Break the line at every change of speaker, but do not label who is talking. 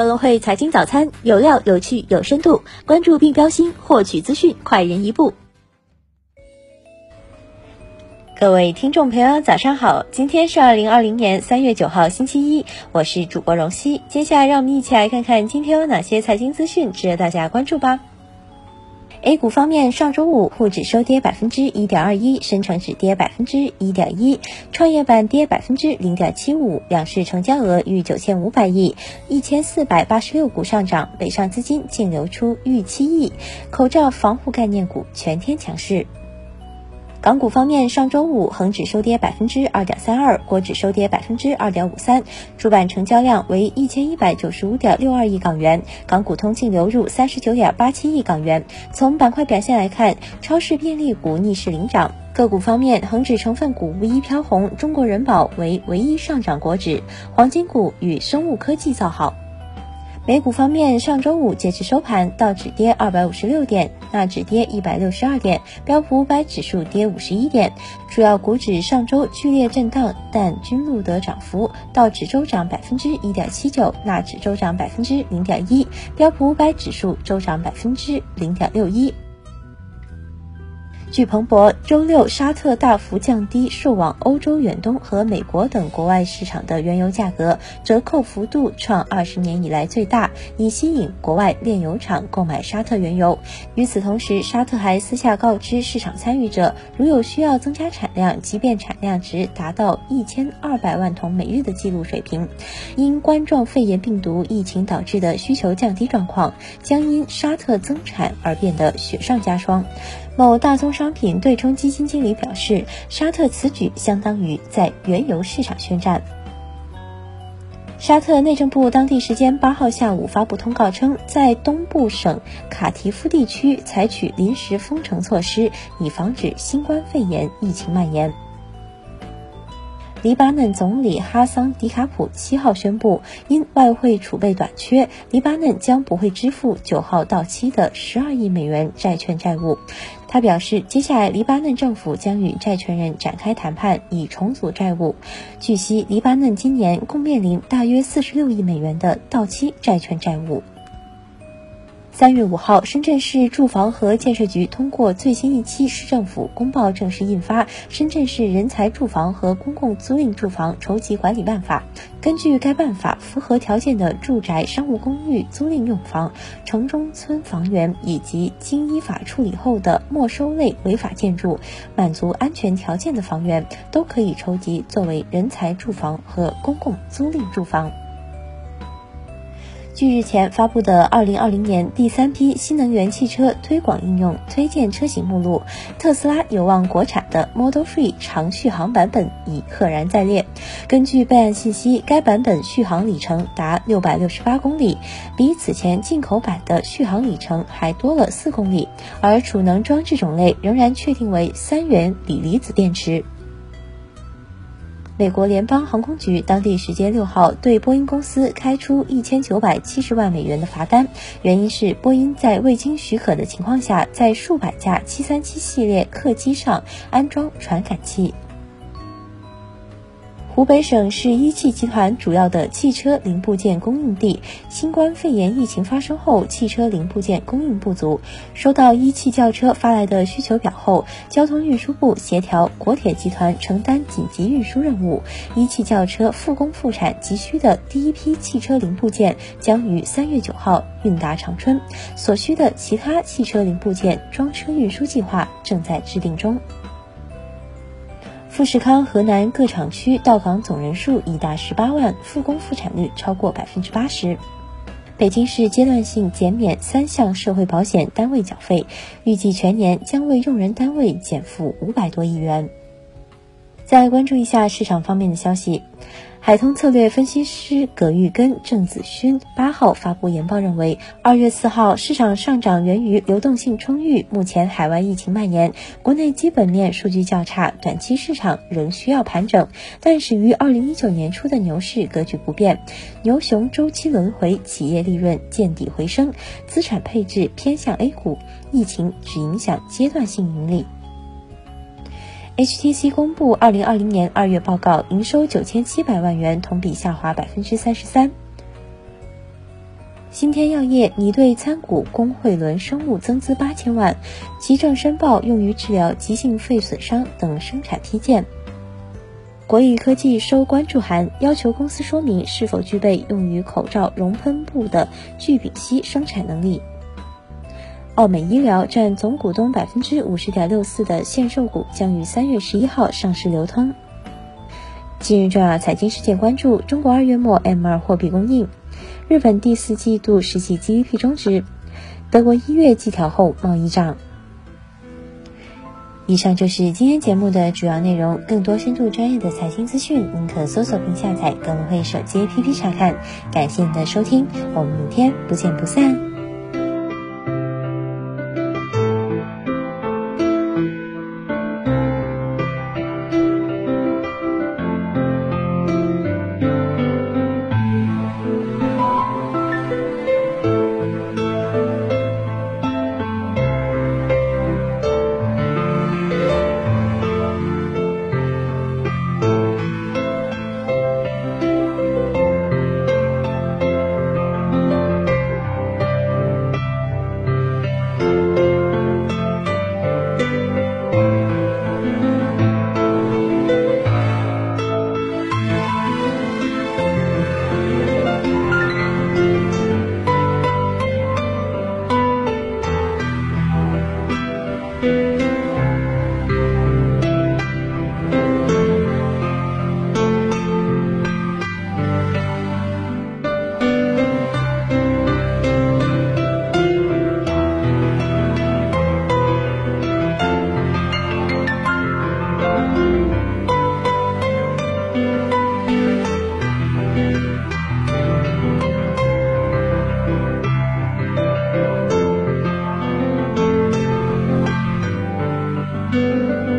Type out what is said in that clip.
格隆汇财经早餐有料、有趣、有深度，关注并标新，获取资讯快人一步。各位听众朋友，早上好！今天是二零二零年三月九号，星期一，我是主播荣熙。接下来，让我们一起来看看今天有哪些财经资讯值得大家关注吧。A 股方面，上周五沪指收跌百分之一点二一，深成指跌百分之一点一，创业板跌百分之零点七五，两市成交额逾九千五百亿，一千四百八十六股上涨，北上资金净流出逾七亿，口罩防护概念股全天强势。港股方面，上周五恒指收跌百分之二点三二，国指收跌百分之二点五三，主板成交量为一千一百九十五点六二亿港元，港股通净流入三十九点八七亿港元。从板块表现来看，超市便利股逆势领涨。个股方面，恒指成分股无一飘红，中国人保为唯一上涨国指，黄金股与生物科技造好。美股方面，上周五截至收盘，道指跌二百五十六点，纳指跌一百六十二点，标普五百指数跌五十一点。主要股指上周剧烈震荡，但均录得涨幅。道指周涨百分之一点七九，纳指周涨百分之零点一，标普五百指数周涨百分之零点六一。据彭博，周六沙特大幅降低售往欧洲、远东和美国等国外市场的原油价格，折扣幅度创二十年以来最大，以吸引国外炼油厂购买沙特原油。与此同时，沙特还私下告知市场参与者，如有需要增加产量，即便产量值达到一千二百万桶每日的记录水平，因冠状肺炎病毒疫情导致的需求降低状况，将因沙特增产而变得雪上加霜。某大宗商品对冲基金经理表示，沙特此举相当于在原油市场宣战。沙特内政部当地时间八号下午发布通告称，在东部省卡提夫地区采取临时封城措施，以防止新冠肺炎疫情蔓延。黎巴嫩总理哈桑·迪卡普七号宣布，因外汇储备短缺，黎巴嫩将不会支付九号到期的十二亿美元债券债务。他表示，接下来黎巴嫩政府将与债权人展开谈判，以重组债务。据悉，黎巴嫩今年共面临大约四十六亿美元的到期债券债务。三月五号，深圳市住房和建设局通过最新一期市政府公报正式印发《深圳市人才住房和公共租赁住房筹集管理办法》。根据该办法，符合条件的住宅、商务公寓租赁用房、城中村房源以及经依法处理后的没收类违法建筑，满足安全条件的房源，都可以筹集作为人才住房和公共租赁住房。据日前发布的二零二零年第三批新能源汽车推广应用推荐车型目录，特斯拉有望国产的 Model 3长续航版本已赫然在列。根据备案信息，该版本续航里程达六百六十八公里，比此前进口版的续航里程还多了四公里，而储能装置种类仍然确定为三元锂离子电池。美国联邦航空局当地时间六号对波音公司开出一千九百七十万美元的罚单，原因是波音在未经许可的情况下，在数百架七三七系列客机上安装传感器。湖北省是一汽集团主要的汽车零部件供应地。新冠肺炎疫情发生后，汽车零部件供应不足。收到一汽轿车发来的需求表后，交通运输部协调国铁集团承担紧急运输任务。一汽轿车复工复产急需的第一批汽车零部件将于三月九号运达长春。所需的其他汽车零部件装车运输计划正在制定中。富士康河南各厂区到岗总人数已达十八万，复工复产率超过百分之八十。北京市阶段性减免三项社会保险单位缴费，预计全年将为用人单位减负五百多亿元。再来关注一下市场方面的消息。海通策略分析师葛玉根、郑子勋八号发布研报认为，二月四号市场上涨源于流动性充裕，目前海外疫情蔓延，国内基本面数据较差，短期市场仍需要盘整，但始于二零一九年初的牛市格局不变，牛熊周期轮回，企业利润见底回升，资产配置偏向 A 股，疫情只影响阶段性盈利。HTC 公布二零二零年二月报告，营收九千七百万元，同比下滑百分之三十三。新天药业拟对参股公汇伦生物增资八千万，急症申报用于治疗急性肺损伤等生产批件。国宇科技收关注函，要求公司说明是否具备用于口罩熔喷布的聚丙烯生产能力。奥美医疗占总股东百分之五十点六四的限售股将于三月十一号上市流通。今日重要财经事件关注：中国二月末 M 二货币供应，日本第四季度实际 GDP 中值，德国一月季调后贸易账。以上就是今天节目的主要内容。更多深度专业的财经资讯，您可搜索并下载“更会手机 APP 查看。感谢您的收听，我们明天不见不散。Música